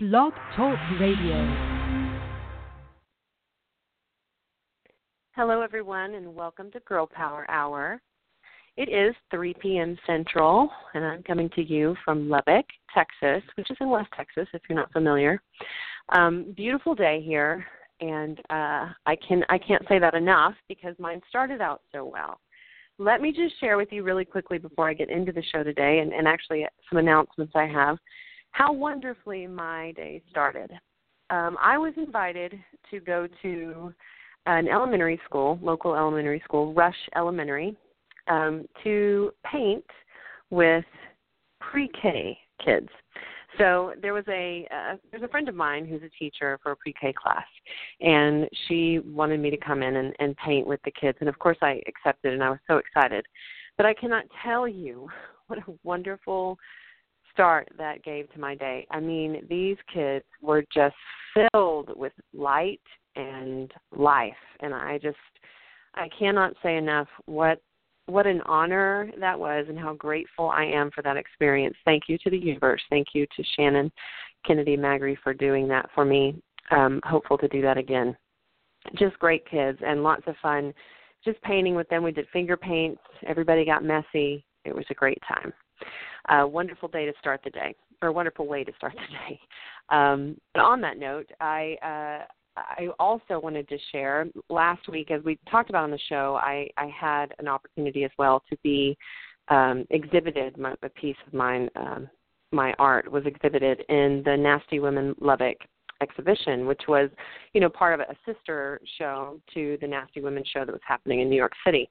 Blog Talk Radio. Hello, everyone, and welcome to Girl Power Hour. It is 3 p.m. Central, and I'm coming to you from Lubbock, Texas, which is in West Texas, if you're not familiar. Um, beautiful day here, and uh, I can I can't say that enough because mine started out so well. Let me just share with you really quickly before I get into the show today, and, and actually some announcements I have how wonderfully my day started. Um, I was invited to go to an elementary school, local elementary school, Rush Elementary, um, to paint with pre-K kids. So there was a uh, there's a friend of mine who's a teacher for a pre-K class, and she wanted me to come in and, and paint with the kids, and of course I accepted, and I was so excited. But I cannot tell you what a wonderful start that gave to my day. I mean, these kids were just filled with light and life, and I just I cannot say enough what what an honor that was and how grateful I am for that experience. Thank you to the universe. Thank you to Shannon Kennedy Magri for doing that for me. Um, hopeful to do that again. Just great kids and lots of fun. Just painting with them. We did finger paints. Everybody got messy. It was a great time a wonderful day to start the day, or a wonderful way to start the day. Um, on that note, I uh, I also wanted to share last week, as we talked about on the show, I, I had an opportunity as well to be um, exhibited. My, a piece of mine, um, my art, was exhibited in the Nasty Women Lubbock exhibition, which was, you know, part of a sister show to the Nasty Women show that was happening in New York City.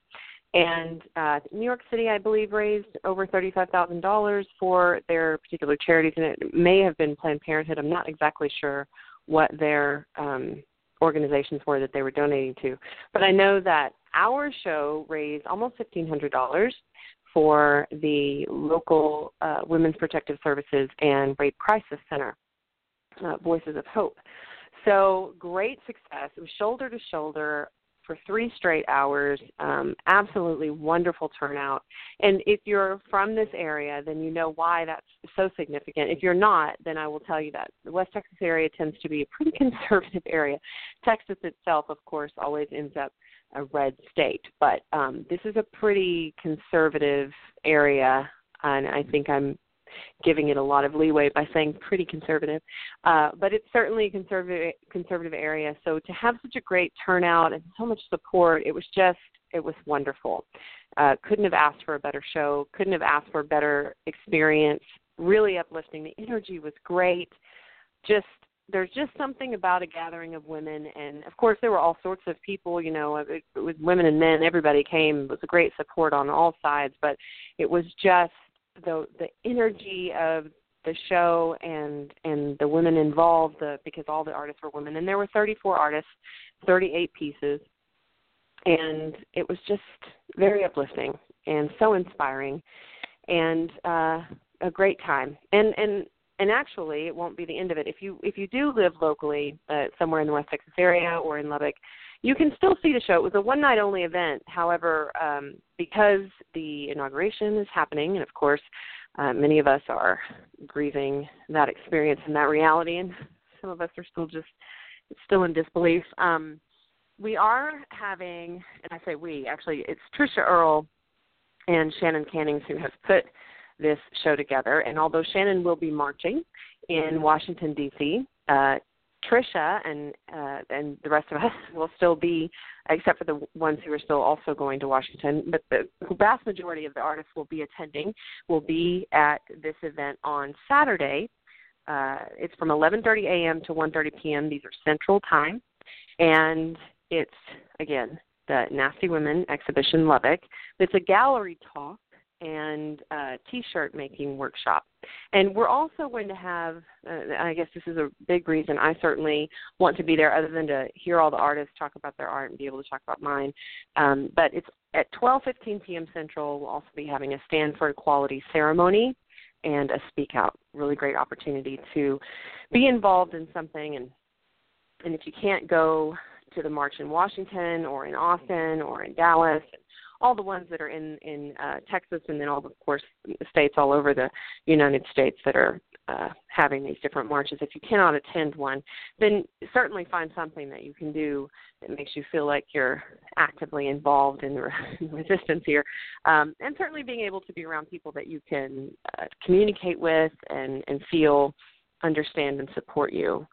And uh, New York City, I believe, raised over thirty-five thousand dollars for their particular charities, and it may have been Planned Parenthood. I'm not exactly sure what their um, organizations were that they were donating to, but I know that our show raised almost fifteen hundred dollars for the local uh, Women's Protective Services and Rape Crisis Center, uh, Voices of Hope. So great success. It was shoulder to shoulder for three straight hours. Um, absolutely wonderful turnout. And if you're from this area, then you know why that's so significant. If you're not, then I will tell you that the West Texas area tends to be a pretty conservative area. Texas itself, of course, always ends up a red state, but um, this is a pretty conservative area, and I think I'm giving it a lot of leeway by saying pretty conservative. Uh, but it's certainly a conservative conservative area. So to have such a great turnout and so much support, it was just it was wonderful. Uh, couldn't have asked for a better show. Couldn't have asked for a better experience. Really uplifting. The energy was great. Just there's just something about a gathering of women and of course there were all sorts of people you know it, it was women and men everybody came it was a great support on all sides but it was just the the energy of the show and and the women involved the because all the artists were women and there were 34 artists 38 pieces and it was just very uplifting and so inspiring and uh a great time. And and and actually it won't be the end of it. If you if you do live locally uh, somewhere in the west texas area or in lubbock you can still see the show. It was a one night only event. However, um, because the inauguration is happening, and of course, uh, many of us are grieving that experience and that reality, and some of us are still just still in disbelief. Um, we are having, and I say we, actually, it's Trisha Earle and Shannon Cannings who have put this show together. And although Shannon will be marching in Washington, D.C., uh, Trisha and uh, and the rest of us will still be, except for the ones who are still also going to Washington. But the vast majority of the artists will be attending. Will be at this event on Saturday. Uh, it's from 11:30 a.m. to 1:30 p.m. These are Central Time, and it's again the Nasty Women Exhibition Lubbock. It's a gallery talk and uh, t-shirt making workshop. And we're also going to have, uh, I guess this is a big reason I certainly want to be there other than to hear all the artists talk about their art and be able to talk about mine. Um, but it's at 12:15 p.m. Central. We'll also be having a stand for equality ceremony and a speak out. Really great opportunity to be involved in something and and if you can't go to the march in Washington or in Austin or in Dallas all the ones that are in in uh, Texas, and then all the, of course states all over the United States that are uh, having these different marches. If you cannot attend one, then certainly find something that you can do that makes you feel like you're actively involved in, re- resistance here, um, and certainly being able to be around people that you can uh, communicate with and and feel understand and support you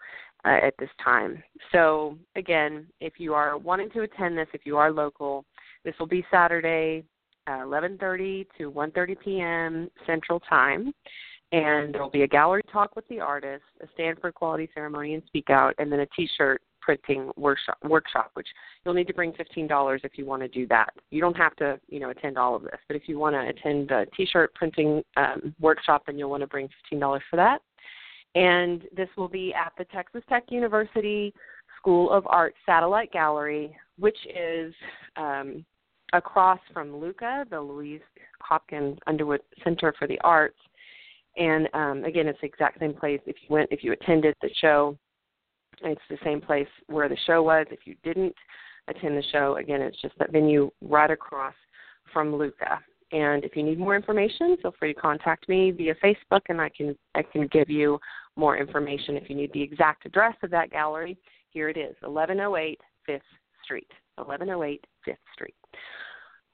uh, at this time. So again, if you are wanting to attend this, if you are local, this will be Saturday, uh, 11:30 to 1:30 p.m. Central Time, and there will be a gallery talk with the artist, a Stand for Equality Ceremony and Speak Out, and then a T-shirt printing workshop, workshop, which you'll need to bring $15 if you want to do that. You don't have to, you know, attend all of this, but if you want to attend the T-shirt printing um, workshop, then you'll want to bring $15 for that and this will be at the Texas Tech University School of Art Satellite Gallery, which is um, across from LUCA, the Louise Hopkins Underwood Center for the Arts. And um, again, it's the exact same place. If you went, if you attended the show, it's the same place where the show was. If you didn't attend the show, again, it's just that venue right across from LUCA. And if you need more information, feel free to contact me via Facebook, and I can I can give you more information. If you need the exact address of that gallery, here it is, 1108 Fifth Street. 1108 Fifth Street.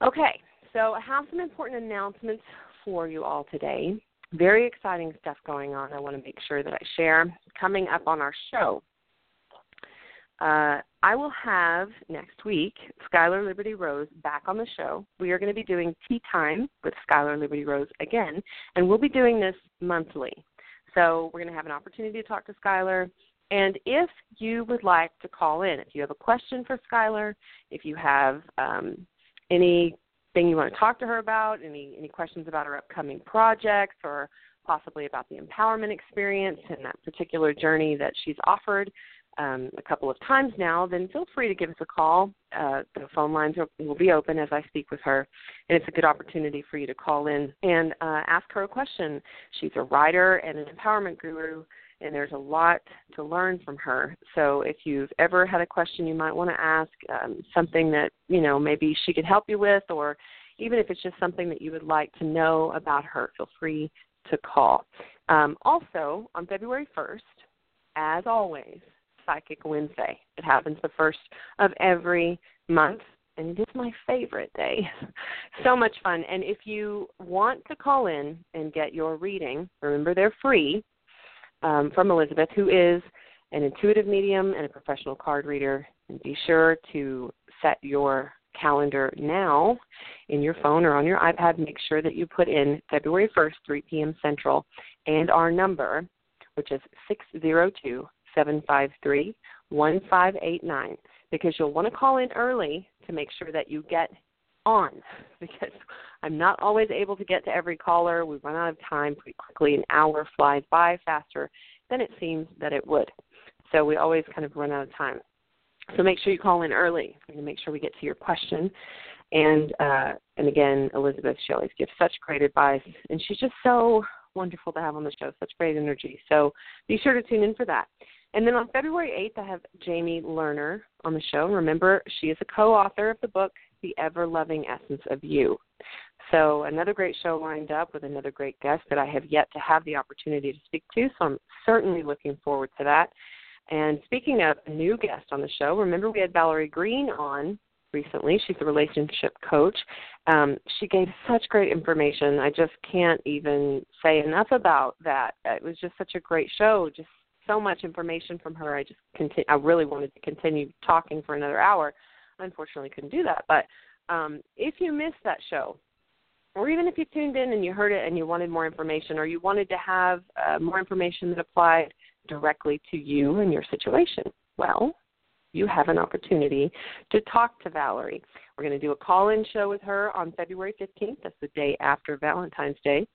Okay, so I have some important announcements for you all today. Very exciting stuff going on. I want to make sure that I share coming up on our show. Uh, I will have next week Skylar Liberty Rose back on the show. We are going to be doing tea time with Skylar Liberty Rose again, and we'll be doing this monthly. So we're going to have an opportunity to talk to Skylar. And if you would like to call in, if you have a question for Skylar, if you have um, anything you want to talk to her about, any any questions about her upcoming projects, or possibly about the empowerment experience and that particular journey that she's offered, um, a couple of times now, then feel free to give us a call. Uh, the phone lines are, will be open as I speak with her, and it's a good opportunity for you to call in and uh, ask her a question. She's a writer and an empowerment guru, and there's a lot to learn from her. So if you've ever had a question you might want to ask, um, something that you know maybe she could help you with, or even if it's just something that you would like to know about her, feel free to call. Um, also, on February 1st, as always, Psychic Wednesday. It happens the first of every month, and it is my favorite day. so much fun. And if you want to call in and get your reading, remember they're free um, from Elizabeth, who is an intuitive medium and a professional card reader. And be sure to set your calendar now in your phone or on your iPad. Make sure that you put in February 1st, 3 p.m. Central, and our number, which is 602 753 1589 because you'll want to call in early to make sure that you get on because I'm not always able to get to every caller. We run out of time pretty quickly. An hour flies by faster than it seems that it would. So we always kind of run out of time. So make sure you call in early. To make sure we get to your question. And uh, and again, Elizabeth, she always gives such great advice, and she's just so wonderful to have on the show. Such great energy. So be sure to tune in for that. And then on February 8th, I have Jamie Lerner on the show. Remember, she is a co author of the book, The Ever Loving Essence of You. So, another great show lined up with another great guest that I have yet to have the opportunity to speak to. So, I'm certainly looking forward to that. And speaking of a new guest on the show, remember we had Valerie Green on recently. She's a relationship coach. Um, she gave such great information. I just can't even say enough about that. It was just such a great show, just so much information from her. I just continue. I really wanted to continue talking for another hour. Unfortunately, couldn't do that. But um, if you missed that show, or even if you tuned in and you heard it and you wanted more information, or you wanted to have uh, more information that applied directly to you and your situation, well, you have an opportunity to talk to Valerie. We're going to do a call in show with her on February 15th. That's the day after Valentine's Day,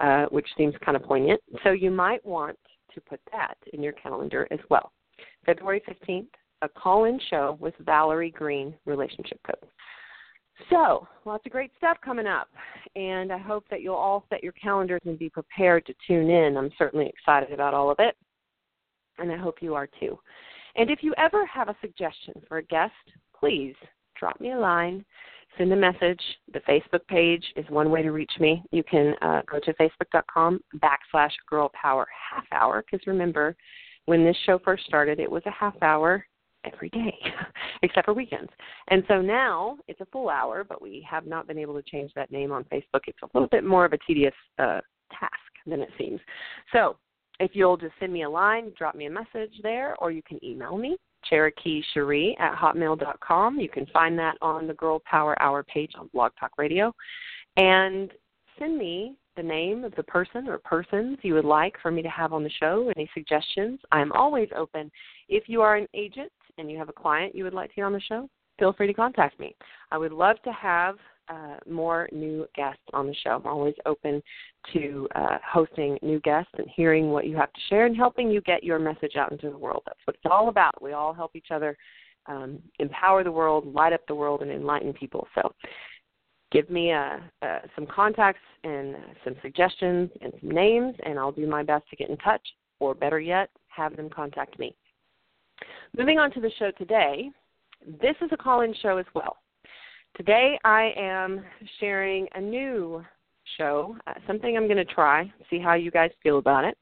uh, which seems kind of poignant. So you might want to put that in your calendar as well. February 15th, a call in show with Valerie Green, Relationship Coach. So, lots of great stuff coming up, and I hope that you'll all set your calendars and be prepared to tune in. I'm certainly excited about all of it, and I hope you are too. And if you ever have a suggestion for a guest, please drop me a line. send a message. The Facebook page is one way to reach me. You can uh, go to facebook.com backslash girl power half hour because remember, when this show first started, it was a half hour every day, except for weekends. And so now it's a full hour, but we have not been able to change that name on Facebook. It's a little bit more of a tedious uh, task than it seems. So if you'll just send me a line, drop me a message there, or you can email me, Cherokee Cherie at hotmail.com. You can find that on the Girl Power Hour page on Blog Talk Radio. And send me the name of the person or persons you would like for me to have on the show, any suggestions. I'm always open. If you are an agent and you have a client you would like to hear on the show, feel free to contact me. I would love to have uh, more new guests on the show. I'm always open to uh, hosting new guests and hearing what you have to share and helping you get your message out into the world. That's what it's all about. We all help each other um, empower the world, light up the world, and enlighten people. So give me uh, uh, some contacts and some suggestions and some names, and I'll do my best to get in touch, or better yet, have them contact me. Moving on to the show today, this is a call in show as well. Today I am sharing a new show, uh, something I'm going to try, see how you guys feel about it.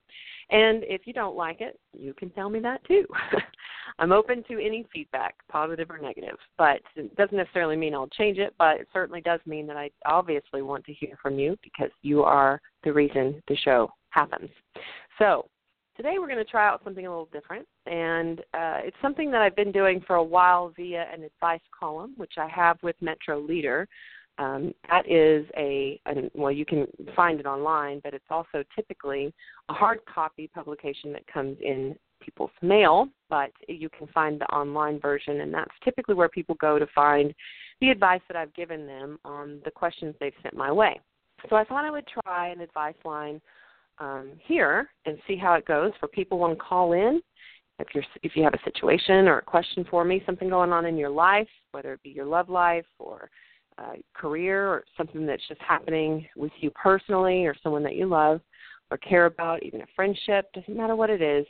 And if you don't like it, you can tell me that too. I'm open to any feedback, positive or negative. But it doesn't necessarily mean I'll change it, but it certainly does mean that I obviously want to hear from you because you are the reason the show happens. So, today we're going to try out something a little different, and uh, it's something that I've been doing for a while via an advice column, which I have with Metro Leader. Um, that is a, well, you can find it online, but it's also typically a hard copy publication that comes in people's mail, but you can find the online version, and that's typically where people go to find the advice that I've given them on the questions they've sent my way. So I thought I would try an advice line um, here and see how it goes for people want to call in. If you're if you have a situation or a question for me, something going on in your life, whether it be your love life or uh, career or something that's just happening with you personally or someone that you love or care about, even a friendship, doesn't matter what it is.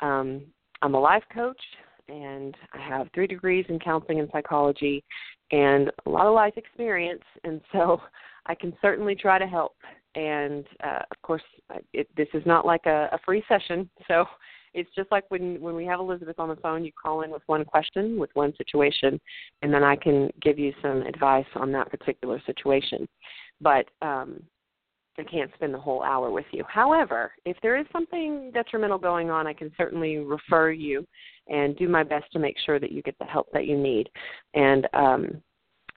Um, I'm a life coach and I have three degrees in counseling and psychology and a lot of life experience, and so I can certainly try to help. And uh, of course, it, this is not like a, a free session, so it's just like when when we have Elizabeth on the phone, you call in with one question, with one situation, and then I can give you some advice on that particular situation. But um, I can't spend the whole hour with you. However, if there is something detrimental going on, I can certainly refer you and do my best to make sure that you get the help that you need. And um,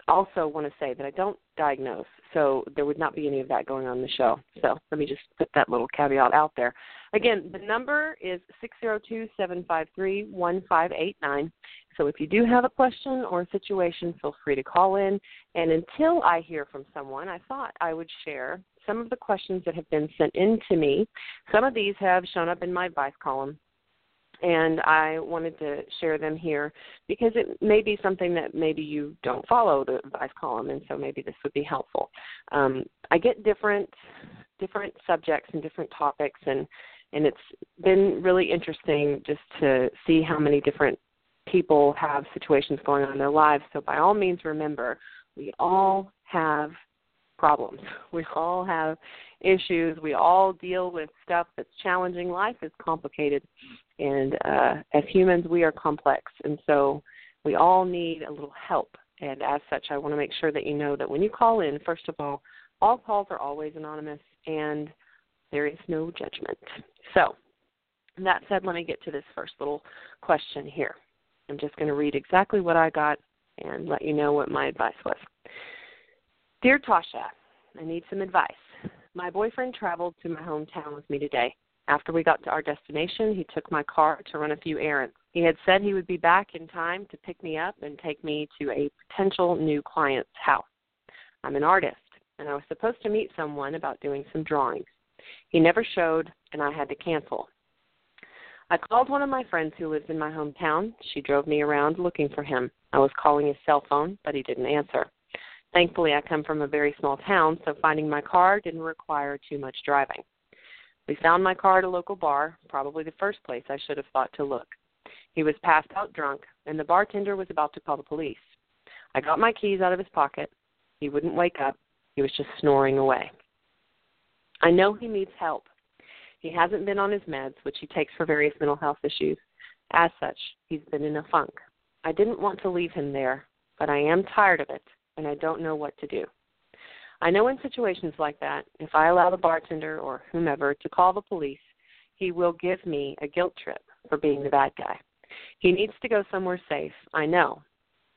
also want to say that I don't diagnose, so there would not be any of that going on in the show. So let me just put that little caveat out there. Again, the number is six zero two seven five three one five eight nine. So if you do have a question or a situation, feel free to call in. And until I hear from someone, I thought I would share some of the questions that have been sent in to me. Some of these have shown up in my advice column and I wanted to share them here because it may be something that maybe you don't follow the advice column, and so maybe this would be helpful. Um, I get different different subjects and different topics, and and it's been really interesting just to see how many different people have situations going on in their lives. So by all means, remember we all have problems. We all have issues. We all deal with stuff that's challenging. Life is complicated, and uh, as humans, we are complex, and so we all need a little help. And as such, I want to make sure that you know that when you call in, first of all, all calls are always anonymous, and there is no judgment. So, that said, let me get to this first little question here. I'm just going to read exactly what I got and let you know what my advice was. Dear Toshia, I need some advice. My boyfriend traveled to my hometown with me today. After we got to our destination, he took my car to run a few errands. He had said he would be back in time to pick me up and take me to a potential new client's house. I'm an artist, and I was supposed to meet someone about doing some drawings. He never showed, and I had to cancel. I called one of my friends who lives in my hometown. She drove me around looking for him. I was calling his cell phone, but he didn't answer. Thankfully, I come from a very small town, so finding my car didn't require too much driving. We found my car at a local bar, probably the first place I should have thought to look. He was passed out drunk, and the bartender was about to call the police. I got my keys out of his pocket. He wouldn't wake up. He was just snoring away. I know he needs help. He hasn't been on his meds, which he takes for various mental health issues. As such, he's been in a funk. I didn't want to leave him there, but I am tired of it, and I don't know what to do. I know in situations like that, if I allow the bartender or whomever to call the police, he will give me a guilt trip for being the bad guy. He needs to go somewhere safe, I know.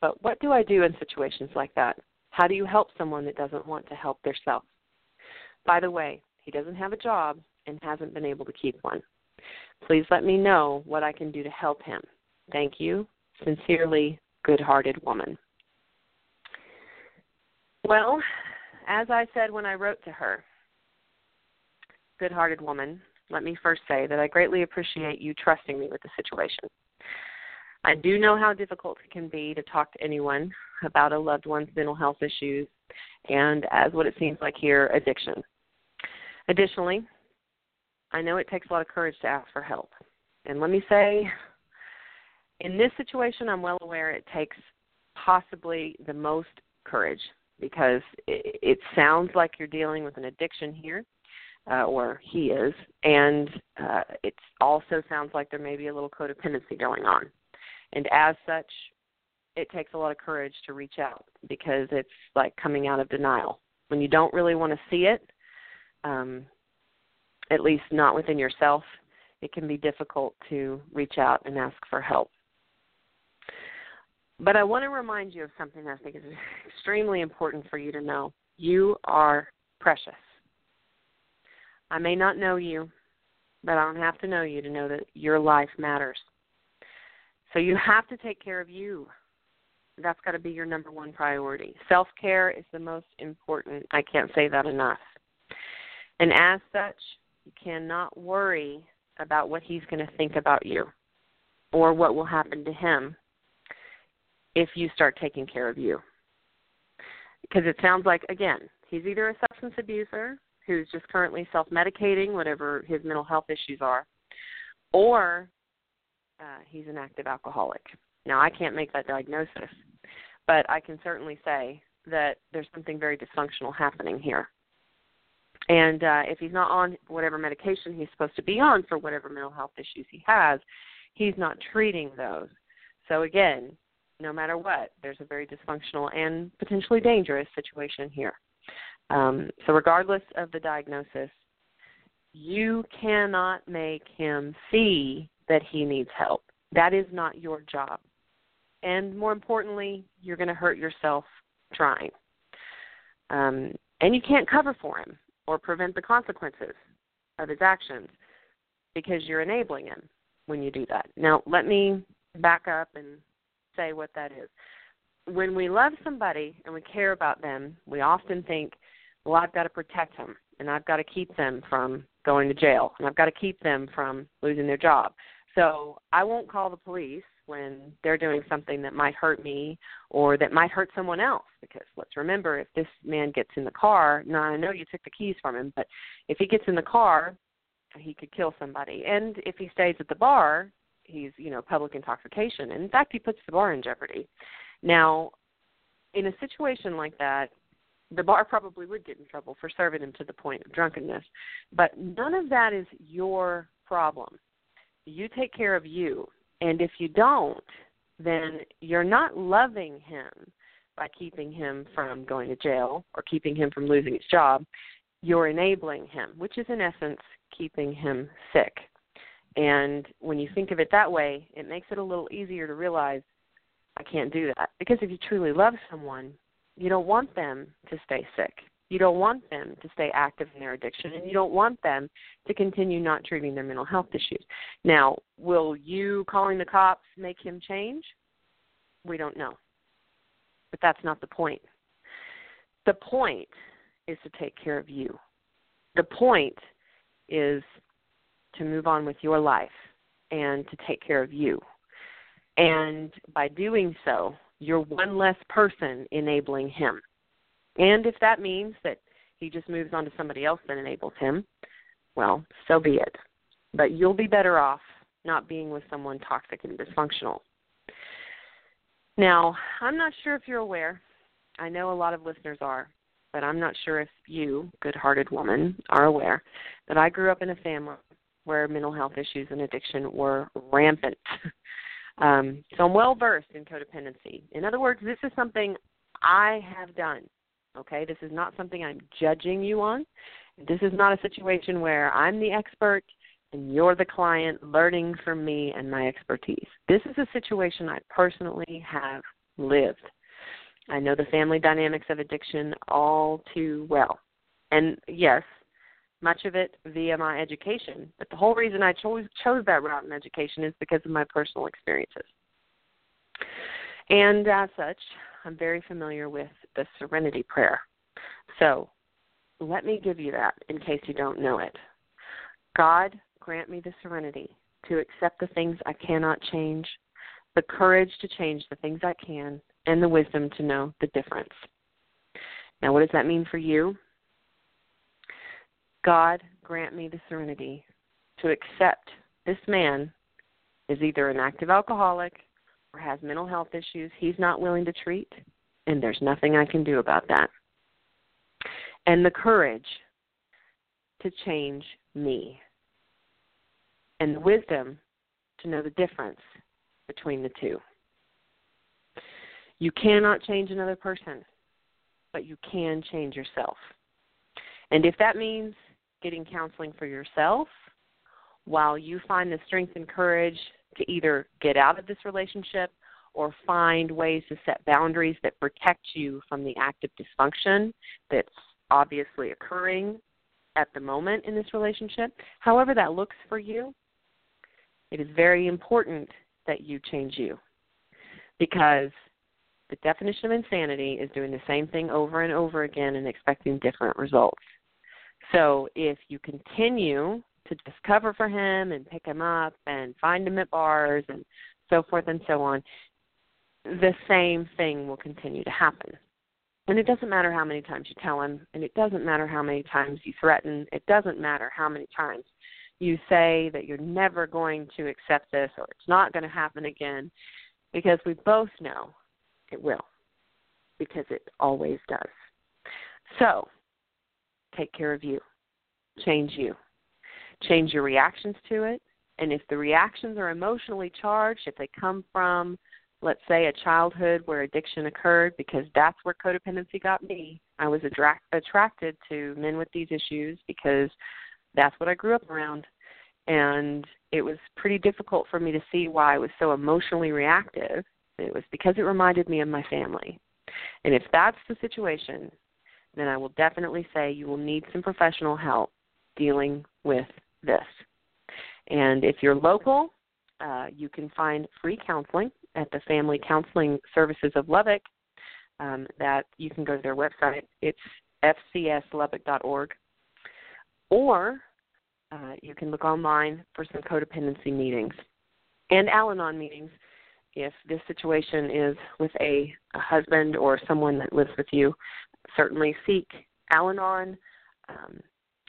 But what do I do in situations like that? How do you help someone that doesn't want to help themselves? By the way, he doesn't have a job and hasn't been able to keep one. Please let me know what I can do to help him. Thank you. Sincerely, good hearted woman. Well, as I said when I wrote to her, good hearted woman, let me first say that I greatly appreciate you trusting me with the situation. I do know how difficult it can be to talk to anyone about a loved one's mental health issues and, as what it seems like here, addiction. Additionally, I know it takes a lot of courage to ask for help. And let me say, in this situation, I'm well aware it takes possibly the most courage because it, it sounds like you're dealing with an addiction here, uh, or he is, and uh, it also sounds like there may be a little codependency going on. And as such, it takes a lot of courage to reach out because it's like coming out of denial. When you don't really want to see it, um, at least not within yourself, it can be difficult to reach out and ask for help. But I want to remind you of something I think is extremely important for you to know. You are precious. I may not know you, but I don't have to know you to know that your life matters. So you have to take care of you. That's got to be your number one priority. Self care is the most important. I can't say that enough. And as such, you cannot worry about what he's going to think about you or what will happen to him if you start taking care of you. Because it sounds like, again, he's either a substance abuser who's just currently self medicating, whatever his mental health issues are, or uh, he's an active alcoholic. Now, I can't make that diagnosis, but I can certainly say that there's something very dysfunctional happening here. And uh, if he's not on whatever medication he's supposed to be on for whatever mental health issues he has, he's not treating those. So again, no matter what, there's a very dysfunctional and potentially dangerous situation here. Um, so regardless of the diagnosis, you cannot make him see that he needs help. That is not your job. And more importantly, you're going to hurt yourself trying. Um, and you can't cover for him or prevent the consequences of his actions because you're enabling him when you do that. Now, let me back up and say what that is. When we love somebody and we care about them, we often think, well, I've got to protect them and I've got to keep them from going to jail and I've got to keep them from losing their job. So I won't call the police when they're doing something that might hurt me or that might hurt someone else because let's remember if this man gets in the car now i know you took the keys from him but if he gets in the car he could kill somebody and if he stays at the bar he's you know public intoxication. And in fact he puts the bar in jeopardy. Now in a situation like that the bar probably would get in trouble for serving him to the point of drunkenness. But none of that is your problem. You take care of you. And if you don't, then you're not loving him by keeping him from going to jail or keeping him from losing his job. You're enabling him, which is in essence keeping him sick. And when you think of it that way, it makes it a little easier to realize I can't do that. Because if you truly love someone, you don't want them to stay sick. You don't want them to stay active in their addiction, and you don't want them to continue not treating their mental health issues. Now, will you calling the cops make him change? We don't know. But that's not the point. The point is to take care of you. The point is to move on with your life and to take care of you. And by doing so, you're one less person enabling him. And if that means that he just moves on to somebody else that enables him, well, so be it. But you'll be better off not being with someone toxic and dysfunctional. Now, I'm not sure if you're aware, I know a lot of listeners are, but I'm not sure if you, good hearted woman, are aware that I grew up in a family where mental health issues and addiction were rampant. um, so I'm well versed in codependency. In other words, this is something I have done. Okay, this is not something I'm judging you on. This is not a situation where I'm the expert and you're the client learning from me and my expertise. This is a situation I personally have lived. I know the family dynamics of addiction all too well. And yes, much of it via my education. But the whole reason I chose chose that route in education is because of my personal experiences. And as such, I'm very familiar with the serenity prayer. So let me give you that in case you don't know it. God, grant me the serenity to accept the things I cannot change, the courage to change the things I can, and the wisdom to know the difference. Now, what does that mean for you? God, grant me the serenity to accept this man is either an active alcoholic or has mental health issues he's not willing to treat, and there's nothing I can do about that. And the courage to change me, and the wisdom to know the difference between the two. You cannot change another person, but you can change yourself. And if that means getting counseling for yourself while you find the strength and courage to either get out of this relationship or find ways to set boundaries that protect you from the active dysfunction that's obviously occurring at the moment in this relationship, however that looks for you, it is very important that you change you. Because the definition of insanity is doing the same thing over and over again and expecting different results. So if you continue to just cover for him and pick him up and find him at bars and so forth and so on, the same thing will continue to happen. And it doesn't matter how many times you tell him, and it doesn't matter how many times you threaten, it doesn't matter how many times you say that you're never going to accept this or it's not going to happen again, because we both know it will, because it always does. So, take care of you, change you, change your reactions to it. And if the reactions are emotionally charged, if they come from, let's say, a childhood where addiction occurred, because that's where codependency got me, I was attract- attracted to men with these issues because that's what I grew up around. And it was pretty difficult for me to see why I was so emotionally reactive. It was because it reminded me of my family. And if that's the situation, then I will definitely say you will need some professional help dealing with this. And if you're local, uh, you can find free counseling at the Family Counseling Services of Lubbock. Um, that you can go to their website. It's fcslubbock.org. Or uh, you can look online for some codependency meetings and Al Anon meetings if this situation is with a, a husband or someone that lives with you certainly seek Al Anon, um,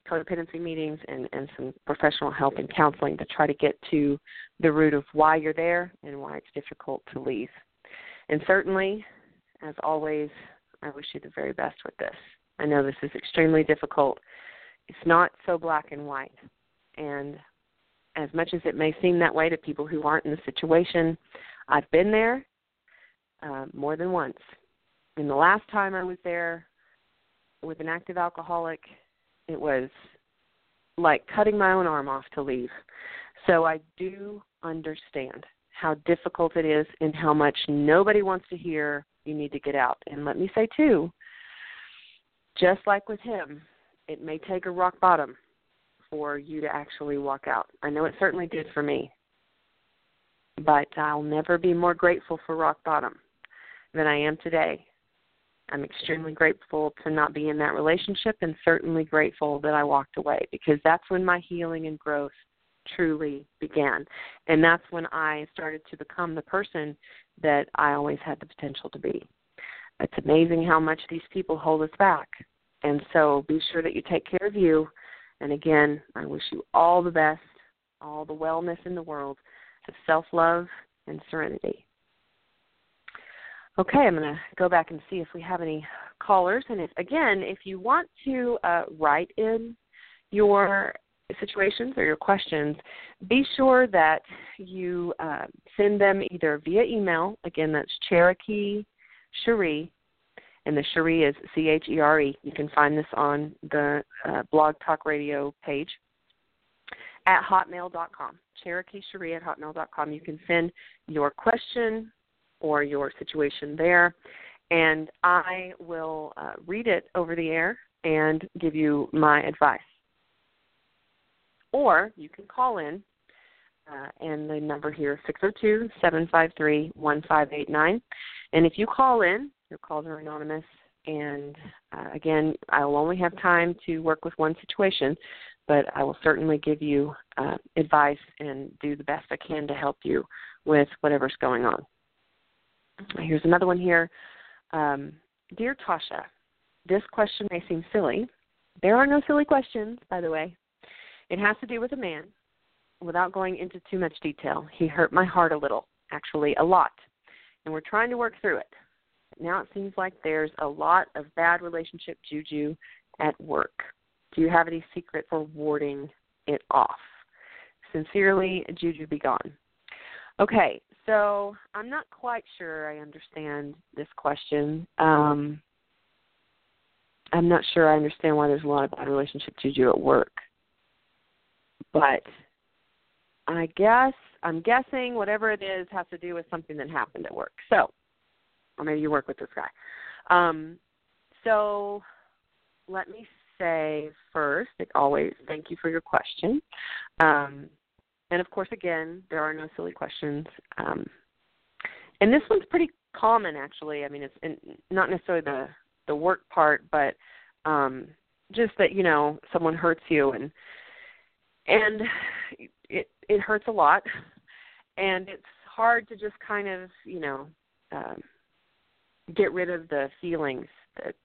codependency meetings, and, and some professional help and counseling to try to get to the root of why you're there and why it's difficult to leave. And certainly, as always, I wish you the very best with this. I know this is extremely difficult. It's not so black and white. And as much as it may seem that way to people who aren't in the situation, I've been there uh, more than once. And the last time I was there, with an active alcoholic, it was like cutting my own arm off to leave. So I do understand how difficult it is and how much nobody wants to hear you need to get out. And let me say, too, just like with him, it may take a rock bottom for you to actually walk out. I know it certainly did for me. But I'll never be more grateful for rock bottom than I am today I'm extremely grateful to not be in that relationship and certainly grateful that I walked away because that's when my healing and growth truly began. And that's when I started to become the person that I always had the potential to be. It's amazing how much these people hold us back. And so be sure that you take care of you. And again, I wish you all the best, all the wellness in the world of self love and serenity. Okay, I'm going to go back and see if we have any callers. And if, again, if you want to uh, write in your situations or your questions, be sure that you uh, send them either via email. Again, that's Cherokee Cherie, and the Cherie is C H E R E. You can find this on the uh, Blog Talk Radio page at hotmail.com. Cherokee Cherie at hotmail.com. You can send your question or your situation there, and I will uh, read it over the air and give you my advice. Or you can call in, uh, and the number here is 602 753 1589. And if you call in, your calls are anonymous. And uh, again, I will only have time to work with one situation, but I will certainly give you uh, advice and do the best I can to help you with whatever's going on. Here's another one here. Um, Dear Toshia, this question may seem silly. There are no silly questions, by the way. It has to do with a man. Without going into too much detail, he hurt my heart a little, actually, a lot. And we're trying to work through it. Now it seems like there's a lot of bad relationship juju at work. Do you have any secret for warding it off? Sincerely, Juju be gone. Okay, so I'm not quite sure I understand this question. Um, I'm not sure I understand why there's a lot of bad relationship juju at work but I guess I'm guessing whatever it is has to do with something that happened at work. So, or maybe you work with this guy. Um, so, let me say first, like always, thank you for your question. Um, and of course, again, there are no silly questions. Um, and this one's pretty common, actually. I mean, it's not necessarily the the work part, but um, just that you know someone hurts you and and it it hurts a lot and it's hard to just kind of you know um, get rid of the feelings that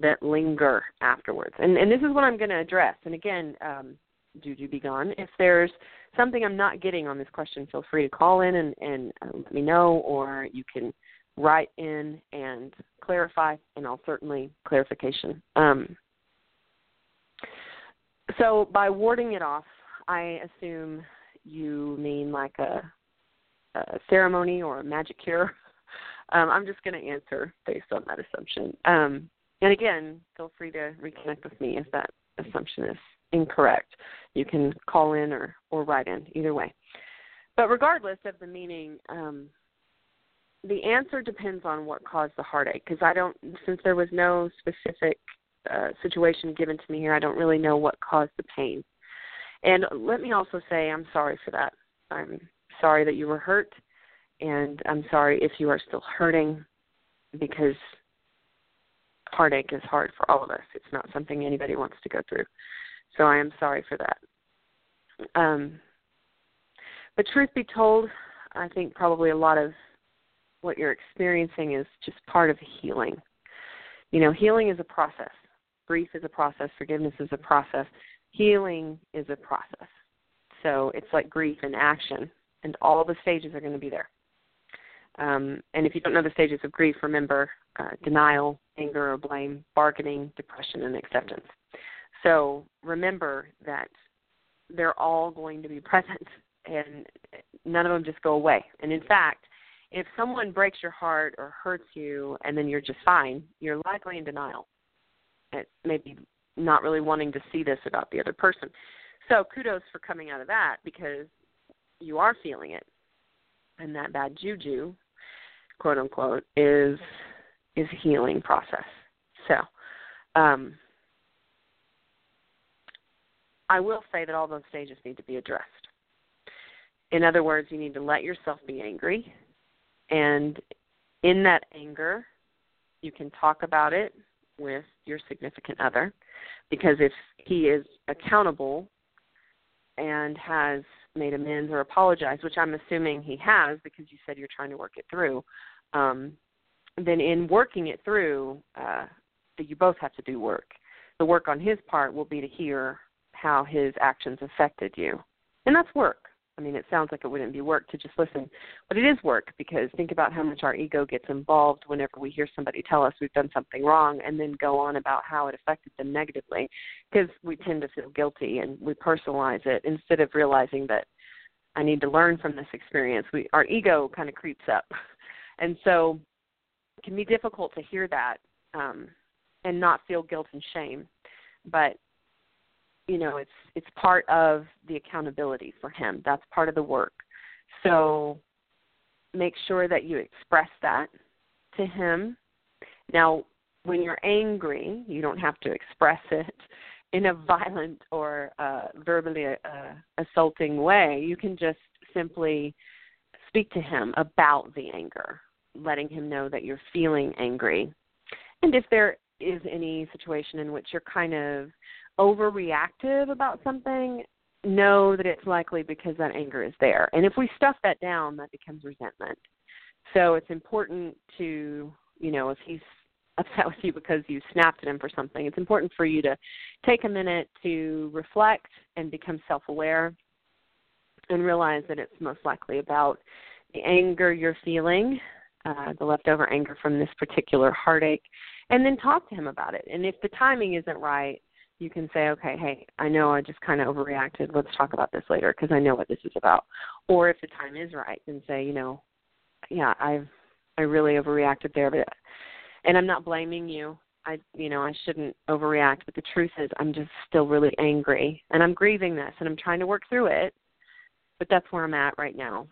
that linger afterwards and and this is what i'm going to address and again um juju be gone if there's something i'm not getting on this question feel free to call in and and uh, let me know or you can write in and clarify and i'll certainly clarification um so by warding it off I assume you mean like a, a ceremony or a magic cure. Um, I'm just going to answer based on that assumption. Um, and again, feel free to reconnect with me if that assumption is incorrect. You can call in or, or write in, either way. But regardless of the meaning, um, the answer depends on what caused the heartache. Because I don't, since there was no specific uh, situation given to me here, I don't really know what caused the pain. And let me also say I'm sorry for that. I'm sorry that you were hurt, and I'm sorry if you are still hurting because heartache is hard for all of us. It's not something anybody wants to go through. So I am sorry for that. Um, but truth be told, I think probably a lot of what you're experiencing is just part of healing. You know, healing is a process. Grief is a process. Forgiveness is a process healing is a process. So it's like grief in action, and all the stages are going to be there. Um, and if you don't know the stages of grief, remember uh, denial, anger or blame, bargaining, depression, and acceptance. So remember that they're all going to be present, and none of them just go away. And in fact, if someone breaks your heart or hurts you and then you're just fine, you're likely in denial. It may be not really wanting to see this about the other person. So kudos for coming out of that because you are feeling it. And that bad juju, quote unquote, is is a healing process. So um I will say that all those stages need to be addressed. In other words, you need to let yourself be angry and in that anger you can talk about it with your significant other because if he is accountable and has made amends or apologized, which I'm assuming he has because you said you're trying to work it through, um, then in working it through, uh, you both have to do work. The work on his part will be to hear how his actions affected you, and that's work. I mean, it sounds like it wouldn't be work to just listen, but it is work because think about how much our ego gets involved whenever we hear somebody tell us we've done something wrong and then go on about how it affected them negatively because we tend to feel guilty and we personalize it instead of realizing that I need to learn from this experience. We our ego kind of creeps up. And so it can be difficult to hear that um and not feel guilt and shame. But you know it's it's part of the accountability for him. That's part of the work. So make sure that you express that to him. Now when you're angry you don't have to express it in a violent or uh, verbally uh, assaulting way. You can just simply speak to him about the anger letting him know that you're feeling angry. And if there is any situation in which you're kind of overreactive about something, know that it's likely because that anger is there. And if we stuff that down, that becomes resentment. So it's important to, you know, if he's upset with you because you snapped at him for something, it's important for you to take a minute to reflect and become self aware and realize that it's most likely about the anger you're feeling, uh, the leftover anger from this particular heartache, and then talk to him about it. And if the timing isn't right, you can say, okay, hey, I know I just kind of overreacted. Let's talk about this later because I know what this is about. Or if the time is right, then say, you know, yeah, I've I really overreacted there, but and I'm not blaming you. I you know I shouldn't overreact, but the truth is I'm just still really angry and I'm grieving this and I'm trying to work through it. But that's where I'm at right now.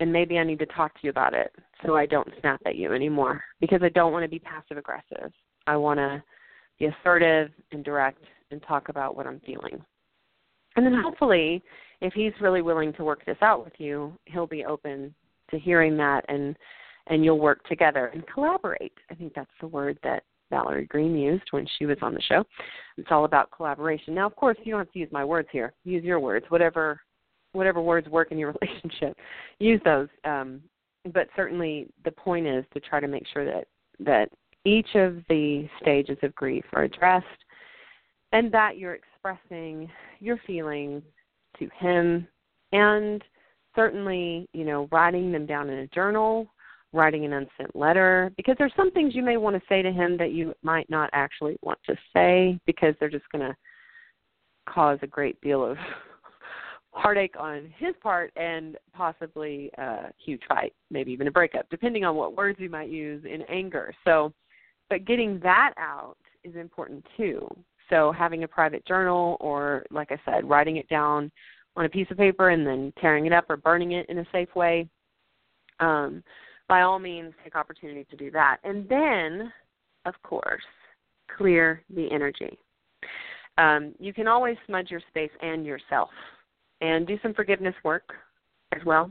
And maybe I need to talk to you about it so I don't snap at you anymore because I don't want to be passive aggressive. I want to be assertive and direct and talk about what I'm feeling. And then hopefully, if he's really willing to work this out with you, he'll be open to hearing that and and you'll work together and collaborate. I think that's the word that Valerie Green used when she was on the show. It's all about collaboration. Now, of course, you don't have to use my words here. Use your words, whatever whatever words work in your relationship. Use those. Um, but certainly, the point is to try to make sure that that each of the stages of grief are addressed and that you're expressing your feelings to him and certainly, you know, writing them down in a journal, writing an unsent letter, because there's some things you may want to say to him that you might not actually want to say because they're just going to cause a great deal of heartache on his part and possibly a huge fight, maybe even a breakup, depending on what words you might use in anger. So, but getting that out is important too. So having a private journal or like I said, writing it down on a piece of paper and then tearing it up or burning it in a safe way. Um, by all means take opportunity to do that. And then, of course, clear the energy. Um, you can always smudge your space and yourself and do some forgiveness work as well.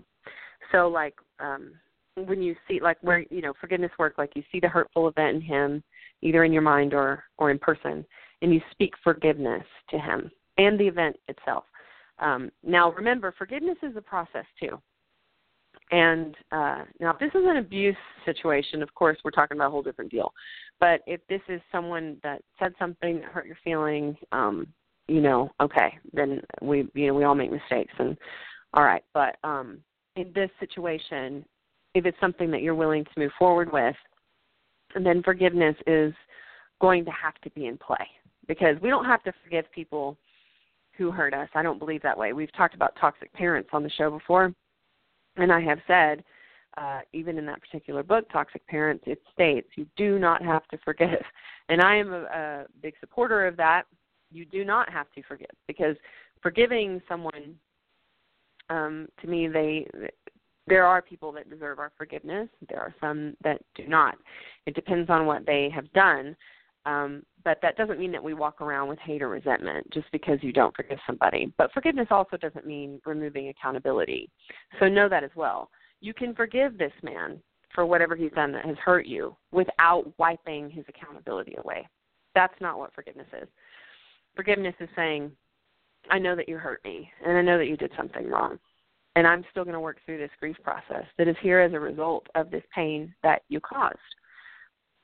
So like um when you see like where you know forgiveness work like you see the hurtful event in him either in your mind or or in person and you speak forgiveness to him and the event itself. Um, now, remember, forgiveness is a process too. And uh, now, if this is an abuse situation, of course, we're talking about a whole different deal. But if this is someone that said something that hurt your feelings, um, you know, okay, then we, you know, we all make mistakes, and all right. But um, in this situation, if it's something that you're willing to move forward with, then forgiveness is going to have to be in play because we don't have to forgive people who hurt us. I don't believe that way. We've talked about toxic parents on the show before, and I have said, uh, even in that particular book, Toxic Parents, it states you do not have to forgive. And I am a, a big supporter of that. You do not have to forgive because forgiving someone, um, to me, they there are people that deserve our forgiveness. There are some that do not. It depends on what they have done. Um, but that doesn't mean that we walk around with hate or resentment just because you don't forgive somebody. But forgiveness also doesn't mean removing accountability. So know that as well. You can forgive this man for whatever he's done that has hurt you without wiping his accountability away. That's not what forgiveness is. Forgiveness is saying, I know that you hurt me, and I know that you did something wrong. And I'm still going to work through this grief process that is here as a result of this pain that you caused.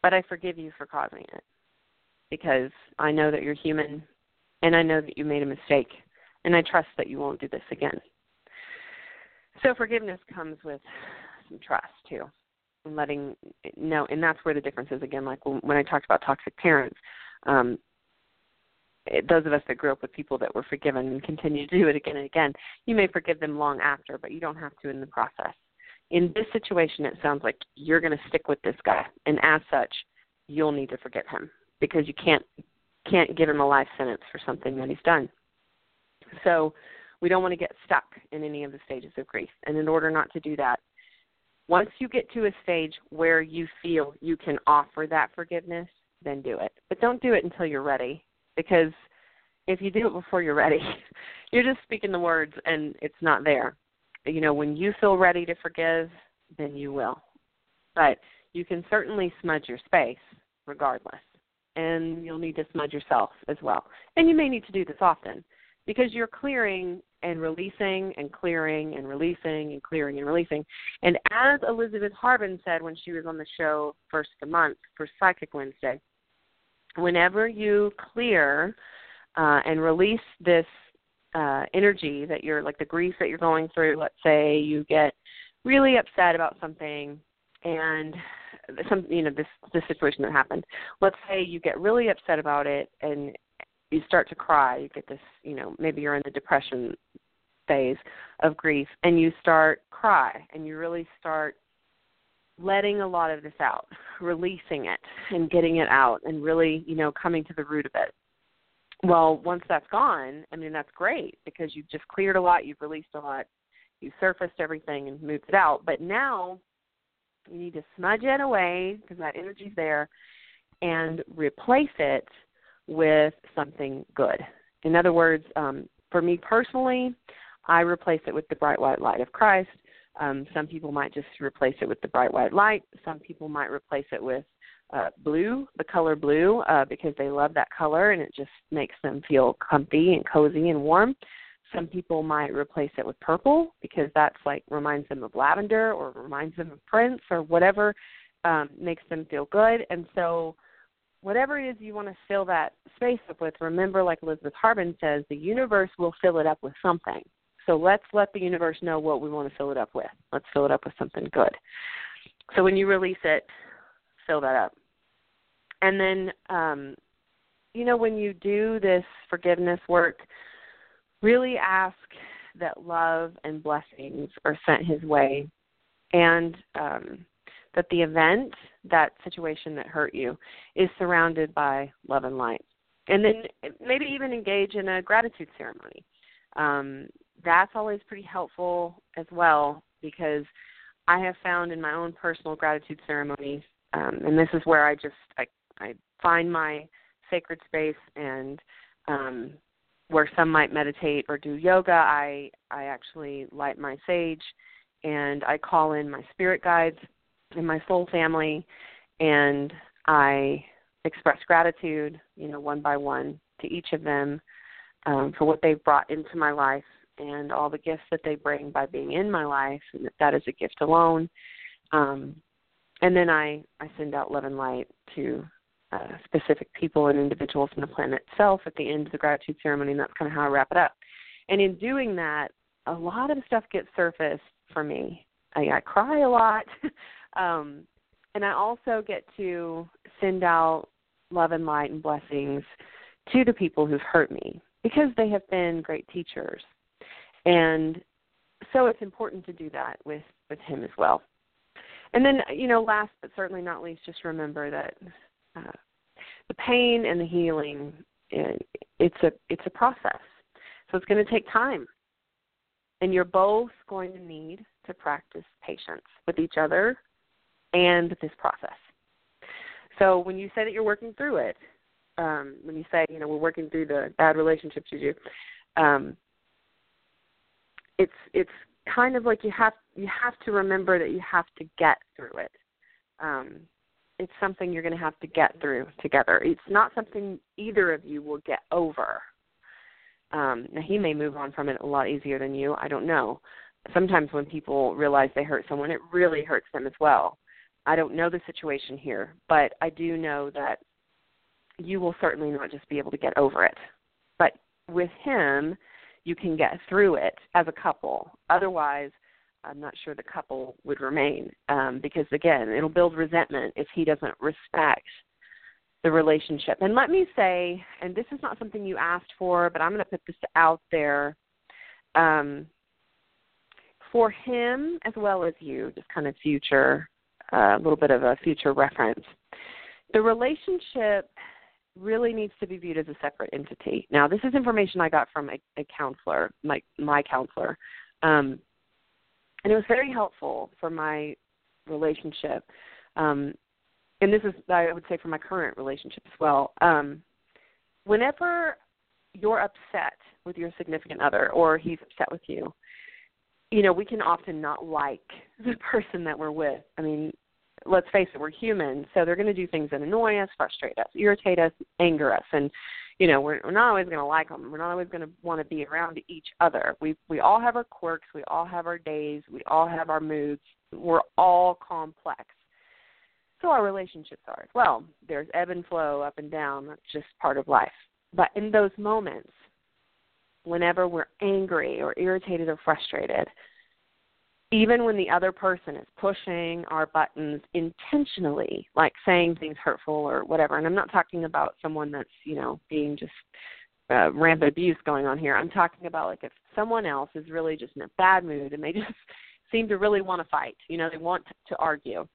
But I forgive you for causing it because I know that you're human and I know that you made a mistake and I trust that you won't do this again. So forgiveness comes with some trust too, and letting know, and that's where the difference is again. Like when, I talked about toxic parents, um, those of us that grew up with people that were forgiven and continue to do it again and again, you may forgive them long after, but you don't have to in the process. In this situation, it sounds like you're going to stick with this guy, and as such, you'll need to forgive him because you can't can't give him a life sentence for something that he's done. So we don't want to get stuck in any of the stages of grief. And in order not to do that, once you get to a stage where you feel you can offer that forgiveness, then do it. But don't do it until you're ready because if you do it before you're ready, you're just speaking the words and it's not there. You know, when you feel ready to forgive, then you will. But you can certainly smudge your space regardless. And you'll need to smudge yourself as well. And you may need to do this often because you're clearing and releasing and clearing and releasing and clearing and releasing. And as Elizabeth Harbin said when she was on the show first of the month for Psychic Wednesday, whenever you clear uh, and release this uh, energy that you're like the grief that you're going through, let's say you get really upset about something and some you know this this situation that happened. Let's say you get really upset about it and you start to cry you get this you know maybe you're in the depression phase of grief and you start cry and you really start letting a lot of this out releasing it and getting it out and really you know coming to the root of it. Well once that's gone i mean that's great because you've just cleared a lot you've released a lot you surfaced everything and moved it out. But now you need to smudge it away because that energy's there and replace it with something good. In other words, um, for me personally, I replace it with the bright white light of Christ. Um, some people might just replace it with the bright white light. Some people might replace it with uh, blue, the color blue, uh, because they love that color and it just makes them feel comfy and cozy and warm. Some people might replace it with purple because that's like reminds them of lavender or reminds them of Prince or whatever um, makes them feel good. And so, whatever it is you want to fill that space up with, remember, like Elizabeth Harbin says, the universe will fill it up with something. So let's let the universe know what we want to fill it up with. Let's fill it up with something good. So when you release it, fill that up. And then, um, you know, when you do this forgiveness work, really ask that love and blessings are sent his way and um, that the event, that situation that hurt you, is surrounded by love and light. And then maybe even engage in a gratitude ceremony. Um, that's always pretty helpful as well because I have found in my own personal gratitude ceremonies, um, and this is where I just I, I find my sacred space and um, where some might meditate or do yoga, I I actually light my sage and I call in my spirit guides and my soul family and I express gratitude, you know, one by one to each of them um, for what they've brought into my life and all the gifts that they bring by being in my life and that that is a gift alone. Um, and then I, I send out love and light to uh, specific people and individuals in the planet itself at the end of the gratitude ceremony, and that's kind of how I wrap it up. And in doing that, a lot of stuff gets surfaced for me. I, I cry a lot, um, and I also get to send out love and light and blessings to the people who've hurt me because they have been great teachers. And so it's important to do that with with him as well. And then, you know, last but certainly not least, just remember that the pain and the healing it's a it's a process. So it's going to take time. And you're both going to need to practice patience with each other and this process. So when you say that you're working through it um, when you say you know we're working through the bad relationships you do um, it's it's kind of like you have you have to remember that you have to get through it. Um, it's something you're going to have to get through together. It's not something either of you will get over. Um, now he may move on from it a lot easier than you. I don't know. Sometimes when people realize they hurt someone, it really hurts them as well. I don't know the situation here, but I do know that you will certainly not just be able to get over it. But with him, you can get through it as a couple. Otherwise, I'm not sure the couple would remain um, because again, it'll build resentment if he doesn't respect the relationship. And let me say, and this is not something you asked for, but I'm going to put this out there. Um, for him as well as you, just kind of future, uh, a little bit of a future reference. The relationship really needs to be viewed as a separate entity. Now, this is information I got from a, a counselor, my my counselor, um, and it was very helpful for my relationship. Um, and this is, I would say, for my current relationship as well. Um, whenever you're upset with your significant other, or he's upset with you, you know, we can often not like the person that we're with. I mean, let's face it, we're human, so they're going to do things that annoy us, frustrate us, irritate us, anger us, and you know, we're, we're not always going to like them. We're not always going to want to be around each other. We we all have our quirks, we all have our days, we all have our moods. We're all complex. So our relationships are as well. There's ebb and flow, up and down. That's just part of life. But in those moments, whenever we're angry or irritated or frustrated, even when the other person is pushing our buttons intentionally, like saying things hurtful or whatever, and I'm not talking about someone that's, you know, being just uh, rampant abuse going on here. I'm talking about like if someone else is really just in a bad mood and they just seem to really want to fight, you know, they want to argue.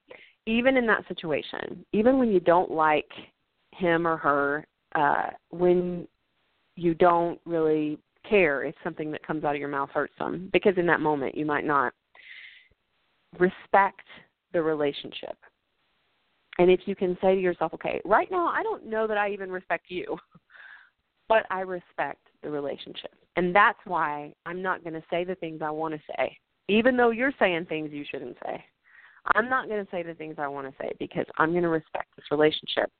Even in that situation, even when you don't like him or her, uh, when you don't really care if something that comes out of your mouth hurts them, because in that moment you might not respect the relationship. And if you can say to yourself, okay, right now I don't know that I even respect you, but I respect the relationship. And that's why I'm not going to say the things I want to say, even though you're saying things you shouldn't say. I'm not going to say the things I want to say because I'm going to respect this relationship.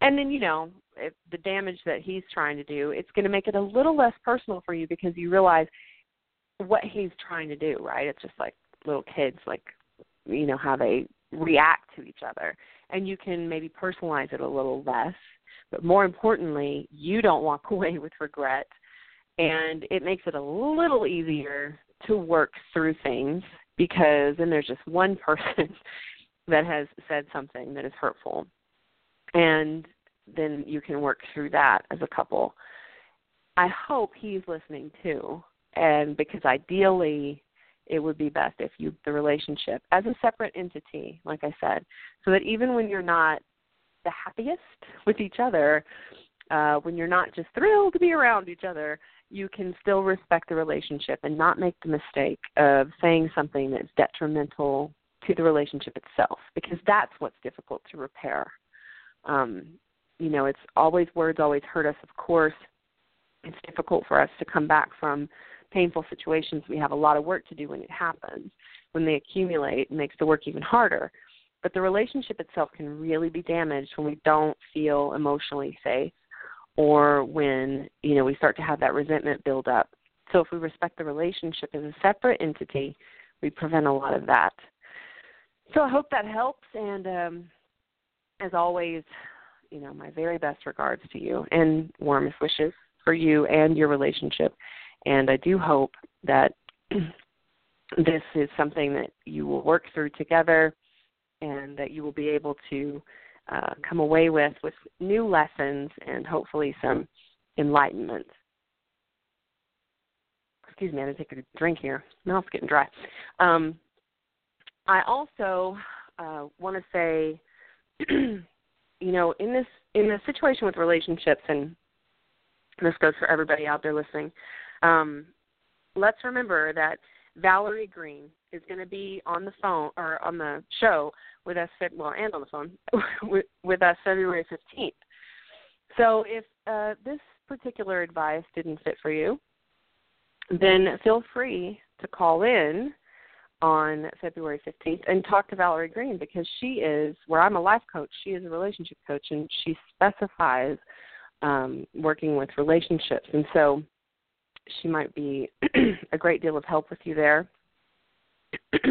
And then, you know, if the damage that he's trying to do, it's going to make it a little less personal for you because you realize what he's trying to do, right? It's just like little kids like you know how they react to each other. And you can maybe personalize it a little less but more importantly you don't walk away with regret. And it makes it a little easier to work through things because then there's just one person that has said something that is hurtful. And then you can work through that as a couple. I hope he's listening too. And because ideally it would be best if you the relationship as a separate entity, like I said, so that even when you're not the happiest with each other, uh, when you're not just thrilled to be around each other, you can still respect the relationship and not make the mistake of saying something that's detrimental to the relationship itself, because that's what's difficult to repair. Um, you know, it's always words always hurt us, of course. It's difficult for us to come back from painful situations, we have a lot of work to do when it happens. When they accumulate, it makes the work even harder. But the relationship itself can really be damaged when we don't feel emotionally safe or when, you know, we start to have that resentment build up. So if we respect the relationship as a separate entity, we prevent a lot of that. So I hope that helps and um as always, you know, my very best regards to you and warmest wishes for you and your relationship. And I do hope that this is something that you will work through together and that you will be able to uh, come away with with new lessons and hopefully some enlightenment. Excuse me, I'm going to take a drink here. Mouth's getting dry. Um, I also uh, want to say, you know, in this in the situation with relationships, and this goes for everybody out there listening. Um, let's remember that Valerie Green is going to be on the phone or on the show with us, well, and on the phone with, with us February 15th. So if uh, this particular advice didn't fit for you, then feel free to call in on February 15th and talk to Valerie Green because she is, where I'm a life coach, she is a relationship coach and she specifies um, working with relationships. And so she might be a great deal of help with you there.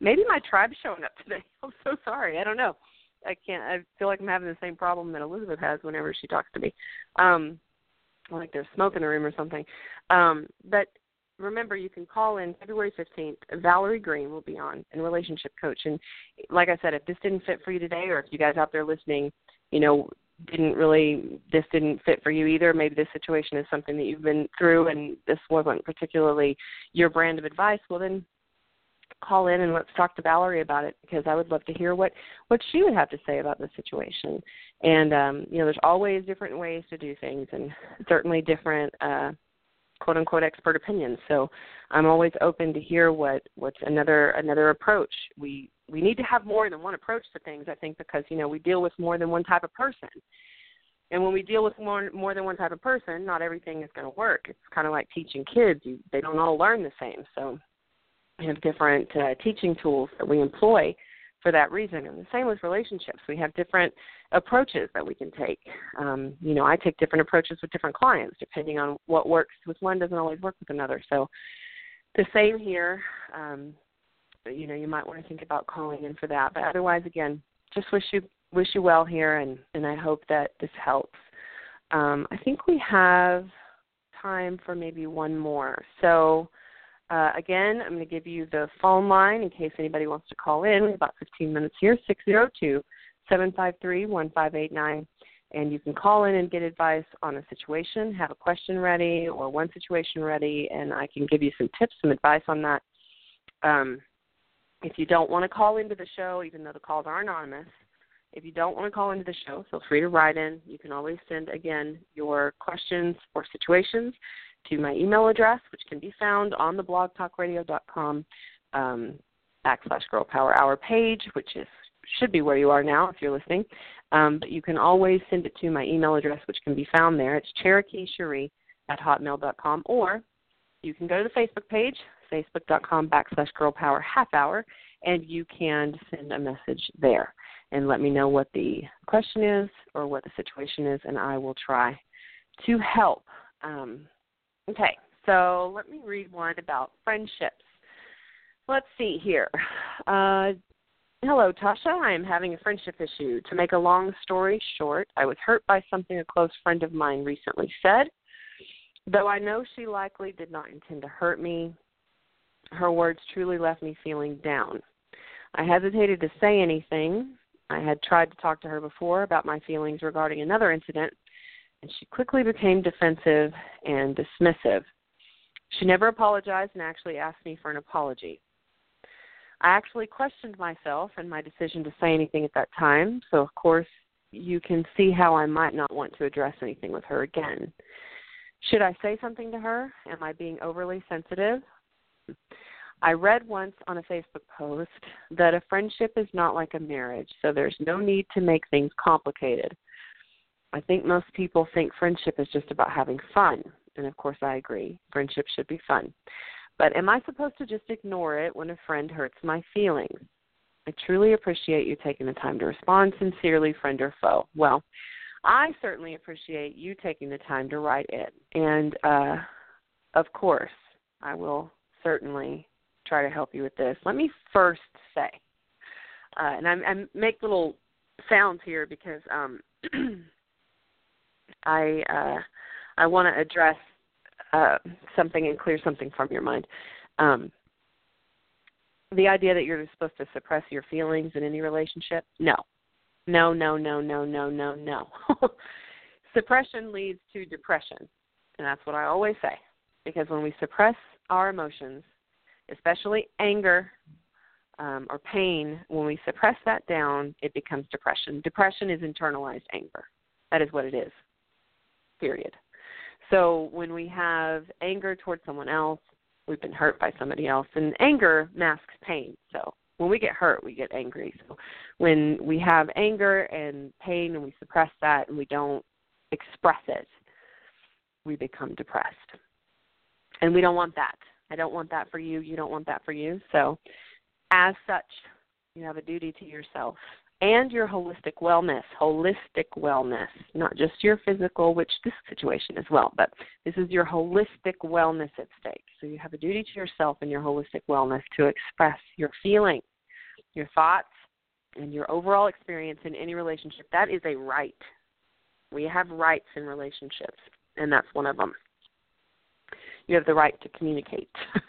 Maybe my tribe's showing up today. I'm so sorry. I don't know. I can't. I feel like I'm having the same problem that Elizabeth has whenever she talks to me. Um, like there's smoke in the room or something. Um, but remember, you can call in February 15th. Valerie Green will be on, and relationship coach. And like I said, if this didn't fit for you today, or if you guys out there listening, you know, didn't really, this didn't fit for you either. Maybe this situation is something that you've been through, and this wasn't particularly your brand of advice. Well, then call in and let's talk to Valerie about it because I would love to hear what what she would have to say about the situation. And um, you know, there's always different ways to do things, and certainly different. uh quote unquote expert opinions. So I'm always open to hear what what's another another approach. We we need to have more than one approach to things, I think, because you know we deal with more than one type of person. And when we deal with more more than one type of person, not everything is going to work. It's kind of like teaching kids; you, they don't all learn the same. So we have different uh, teaching tools that we employ for that reason. And the same with relationships. We have different approaches that we can take. Um, you know, I take different approaches with different clients depending on what works with one doesn't always work with another. So the same here. Um, you know, you might want to think about calling in for that. But otherwise, again, just wish you wish you well here, and and I hope that this helps. Um, I think we have time for maybe one more. So uh, again, I'm going to give you the phone line in case anybody wants to call in. We have about 15 minutes here, 602 753 1589. And you can call in and get advice on a situation, have a question ready or one situation ready, and I can give you some tips, some advice on that. Um, if you don't want to call into the show, even though the calls are anonymous, if you don't want to call into the show, feel free to write in. You can always send, again, your questions or situations to my email address, which can be found on the blogtalkradio.com um, backslash Girl Power Hour page, which is should be where you are now if you're listening. Um, but you can always send it to my email address, which can be found there. It's Cherokee Cherie at hotmail.com, or you can go to the Facebook page, facebook.com backslash Girl Power Half Hour, and you can send a message there and let me know what the question is or what the situation is, and I will try to help. Um, Okay, so let me read one about friendships. Let's see here. Uh, hello, Toshia. I am having a friendship issue. To make a long story short, I was hurt by something a close friend of mine recently said. Though I know she likely did not intend to hurt me, her words truly left me feeling down. I hesitated to say anything. I had tried to talk to her before about my feelings regarding another incident, and she quickly became defensive and dismissive. She never apologized and actually asked me for an apology. I actually questioned myself and my decision to say anything at that time, so of course you can see how I might not want to address anything with her again. Should I say something to her? Am I being overly sensitive? I read once on a Facebook post that a friendship is not like a marriage, so there's no need to make things complicated. I think most people think friendship is just about having fun. And of course, I agree. Friendship should be fun. But am I supposed to just ignore it when a friend hurts my feelings? I truly appreciate you taking the time to respond sincerely, friend or foe. Well, I certainly appreciate you taking the time to write it. And uh, of course, I will certainly try to help you with this. Let me first say, uh, and I, I make little sounds here because um, I uh, I want to address uh, something and clear something from your mind. Um, the idea that you're supposed to suppress your feelings in any relationship, no, no, no, no, no, no, no, no. Suppression leads to depression, and that's what I always say. Because when we suppress our emotions, especially anger um, or pain, when we suppress that down, it becomes depression. Depression is internalized anger. That is what it is period. So when we have anger towards someone else, we've been hurt by somebody else, and anger masks pain. So when we get hurt, we get angry. So when we have anger and pain and we suppress that and we don't express it, we become depressed. And we don't want that. I don't want that for you. You don't want that for you. So, as such, you have a duty to yourself and your holistic wellness. Holistic wellness, not just your physical, which this situation as well, but this is your holistic wellness at stake. So you have a duty to yourself and your holistic wellness to express your feelings, your thoughts, and your overall experience in any relationship. That is a right. We have rights in relationships, and that's one of them. you have the right to communicate.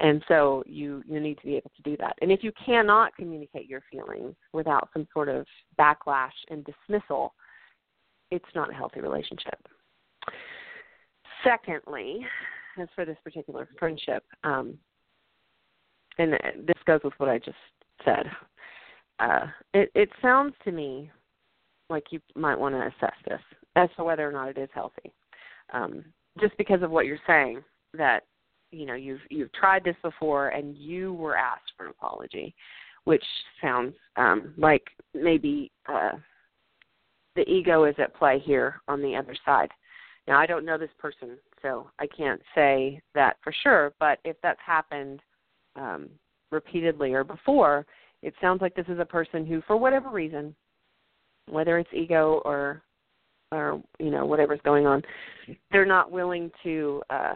and so you you need to be able to do that. And if you cannot communicate your feelings without some sort of backlash and dismissal, it's not a healthy relationship. Secondly, as for this particular friendship, um, and this goes with what I just said, uh, it, it sounds to me like you might want to assess this as to whether or not it is healthy. Um, just because of what you're saying, that you know you've you've tried this before and you were asked for an apology, which sounds um, like maybe uh, the ego is at play here on the other side. Now I don't know this person, so I can't say that for sure. But if that's happened um, repeatedly or before, it sounds like this is a person who, for whatever reason, whether it's ego or or you know whatever's going on, they're not willing to uh,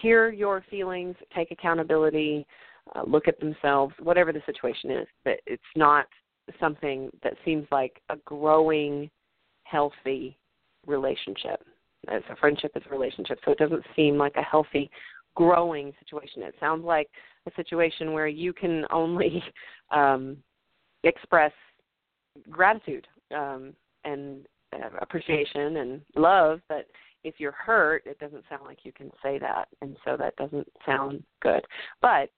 hear your feelings, take accountability, uh, look at themselves, whatever the situation is. But it's not something that seems like a growing, healthy relationship. As a friendship is a relationship, so it doesn't seem like a healthy, growing situation. It sounds like a situation where you can only um, express gratitude um, and uh, appreciation and love, but if you're hurt, it doesn't sound like you can say that, and so that doesn't sound good. But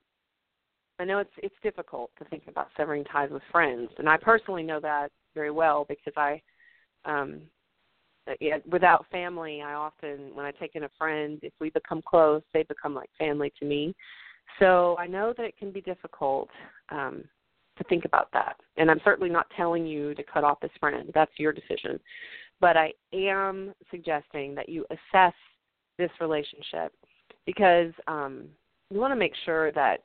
I know it's it's difficult to think about severing ties with friends, and I personally know that very well because I, um, yeah, without family, I often when I take in a friend, if we become close, they become like family to me. So I know that it can be difficult um, to think about that. And I'm certainly not telling you to cut off this friend. That's your decision. But I am suggesting that you assess this relationship because um, you want to make sure that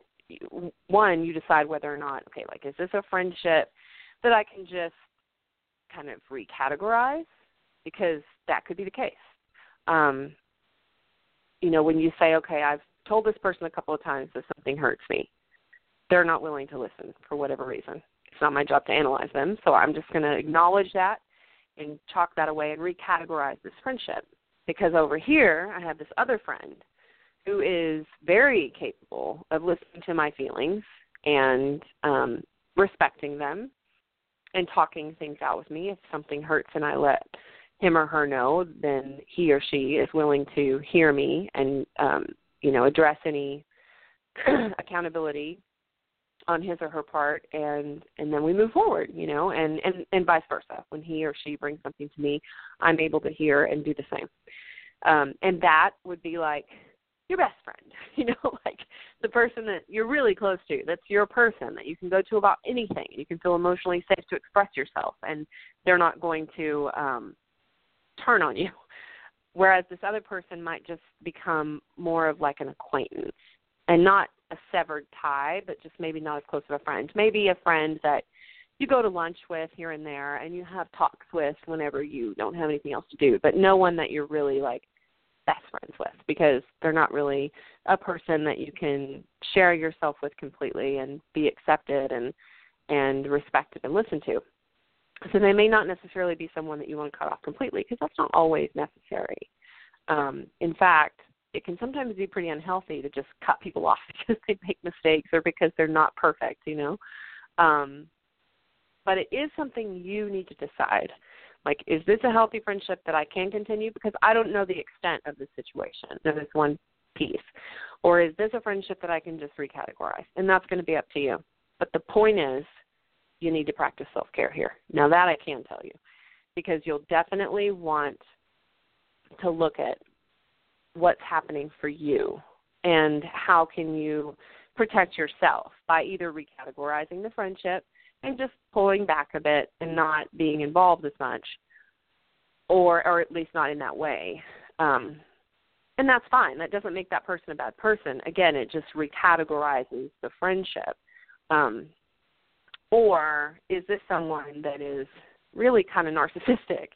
one, you decide whether or not, okay, like, is this a friendship that I can just kind of recategorize? Because that could be the case. Um, you know, when you say, okay, I've told this person a couple of times that something hurts me, they're not willing to listen for whatever reason. It's not my job to analyze them, so I'm just going to acknowledge that and chalk that away and recategorize this friendship. Because over here, I have this other friend who is very capable of listening to my feelings and um, respecting them and talking things out with me. If something hurts and I let him or her know, then he or she is willing to hear me and um, you know address any accountability on his or her part and and then we move forward you know and and and vice versa. When he or she brings something to me i'm able to hear and do the same. Um and that would be like your best friend you know like the person that you're really close to that's your person that you can go to about anything. You can feel emotionally safe to express yourself and they're not going to um turn on you. Whereas this other person might just become more of like an acquaintance and not a severed tie, but just maybe not as close of a friend. Maybe a friend that you go to lunch with here and there and you have talks with whenever you don't have anything else to do, but no one that you're really like best friends with because they're not really a person that you can share yourself with completely and be accepted and and respected and listened to. So they may not necessarily be someone that you want to cut off completely because that's not always necessary. Um, in fact, it can sometimes be pretty unhealthy to just cut people off because they make mistakes or because they're not perfect, you know. Um, but it is something you need to decide. Like, is this a healthy friendship that I can continue? Because I don't know the extent of the situation of this one piece. Or is this a friendship that I can just recategorize? And that's going to be up to you. But the point is, you need to practice self care here. Now, that I can tell you, because you'll definitely want to look at what's happening for you and how can you protect yourself by either recategorizing the friendship and just pulling back a bit and not being involved as much or or at least not in that way. Um and that's fine. That doesn't make that person a bad person. Again it just recategorizes the friendship. Um or is this someone that is really kind of narcissistic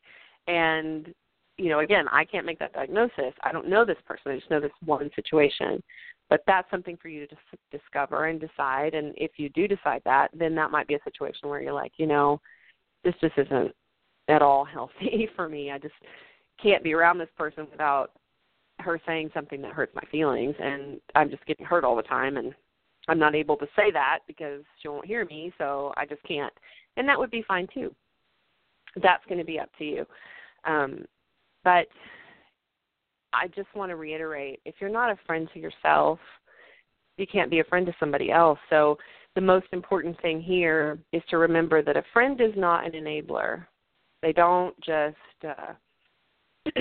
and you know, again, I can't make that diagnosis. I don't know this person. I just know this one situation. But that's something for you to dis- discover and decide. And if you do decide that, then that might be a situation where you're like, you know, this just isn't at all healthy for me. I just can't be around this person without her saying something that hurts my feelings and I'm just getting hurt all the time and I'm not able to say that because she won't hear me, so I just can't. And that would be fine too. That's going to be up to you. Um, but I just want to reiterate if you're not a friend to yourself, you can't be a friend to somebody else. So the most important thing here is to remember that a friend is not an enabler. They don't just uh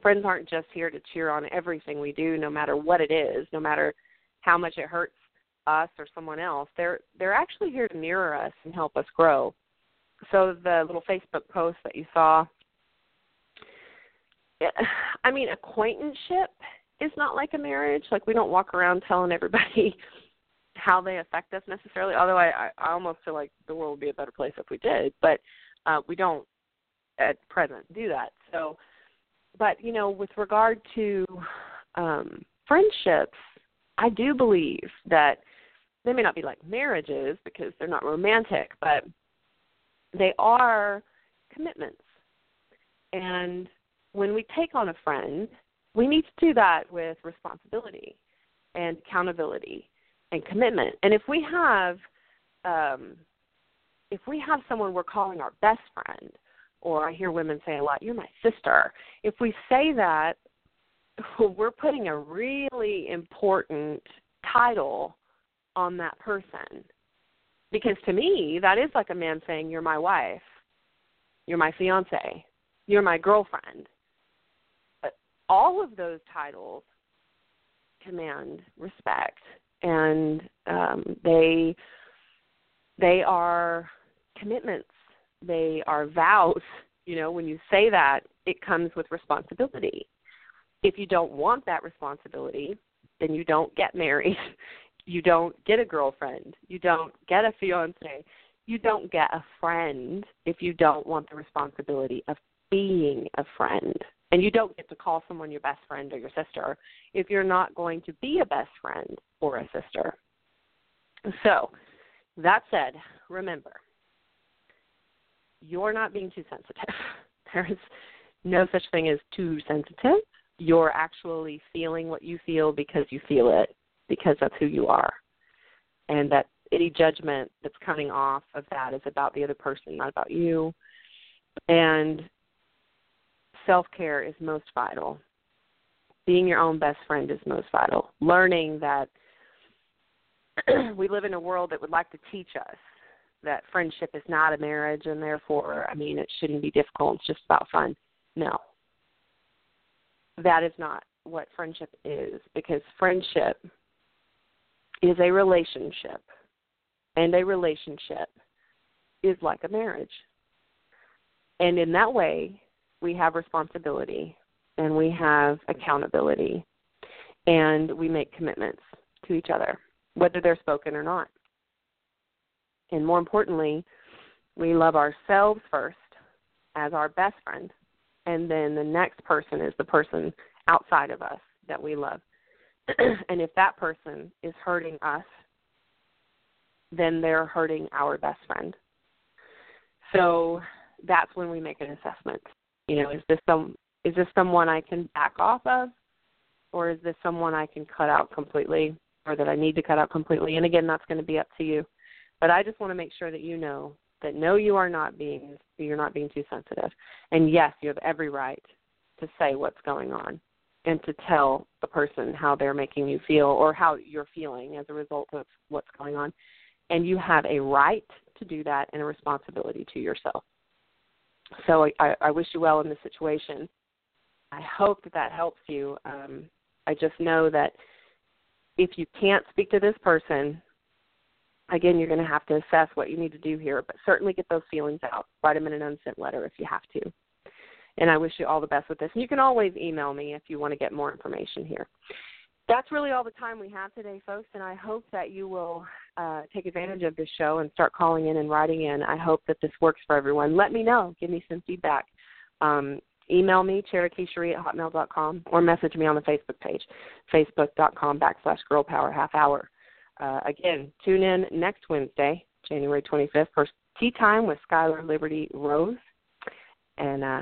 friends aren't just here to cheer on everything we do no matter what it is, no matter how much it hurts us or someone else. They're they're actually here to mirror us and help us grow. So the little Facebook post that you saw I mean acquaintanceship is not like a marriage. Like we don't walk around telling everybody how they affect us necessarily. Although I, I almost feel like the world would be a better place if we did, but uh, we don't at present do that. So, but you know, with regard to um, friendships, I do believe that they may not be like marriages because they're not romantic, but they are commitments. And when we take on a friend, we need to do that with responsibility and accountability and commitment. And if we have um, if we have someone we're calling our best friend, or I hear women say a lot, "You're my sister." If we say that, we're putting a really important title on that person. Because to me, that is like a man saying, "You're my wife, you're my fiance, you're my girlfriend." All of those titles command respect. And um, they they are commitments. They are vows. You know when you say that it comes with responsibility. If you don't want that responsibility then you don't get married. You don't get a girlfriend. You don't get a fiance. You don't get a friend if you don't want the responsibility of being a friend and you don't get to call someone your best friend or your sister if you're not going to be a best friend or a sister. So, that said, remember, you're not being too sensitive. There's no such thing as too sensitive. You're actually feeling what you feel because you feel it, because that's who you are. And that any judgment that's coming off of that is about the other person, not about you. And self care is most vital. Being your own best friend is most vital. Learning that we live in a world that would like to teach us that friendship is not a marriage and therefore, I mean, it shouldn't be difficult. It's just about fun. No. That is not what friendship is because friendship is a relationship. And a relationship is like a marriage. And in that way, we have responsibility and we have accountability and we make commitments to each other, whether they're spoken or not. And more importantly, we love ourselves first as our best friend, and then the next person is the person outside of us that we love. and if that person is hurting us, then they're hurting our best friend. So that's when we make an assessment you know, is this some is this someone I can back off of or is this someone I can cut out completely or that I need to cut out completely? And again, that's going to be up to you. But I just want to make sure that you know that no you are not being you're not being too sensitive. And yes, you have every right to say what's going on and to tell the person how they're making you feel or how you're feeling as a result of what's going on. And you have a right to do that and a responsibility to yourself. So I, I wish you well in this situation. I hope that that helps you. Um, I just know that if you can't speak to this person, again, you're going to have to assess what you need to do here, but certainly get those feelings out. Write them in an unsent letter if you have to. And I wish you all the best with this. And you can always email me if you want to get more information here that's really all the time we have today, folks, and I hope that you will uh, take advantage of this show and start calling in and writing in. I hope that this works for everyone. Let me know. Give me some feedback. Um, email me, CherokeeCherie at hotmail.com, or message me on the Facebook page, facebook.com backslash girl power half hour. Uh, again, tune in next Wednesday, January 25th, for tea time with Skylar Liberty Rose. And uh,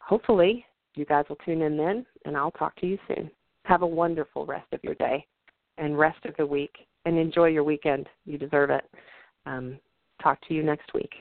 hopefully you guys will tune in then, and I'll talk to you soon. Have a wonderful rest of your day and rest of the week, and enjoy your weekend. You deserve it. Um, talk to you next week.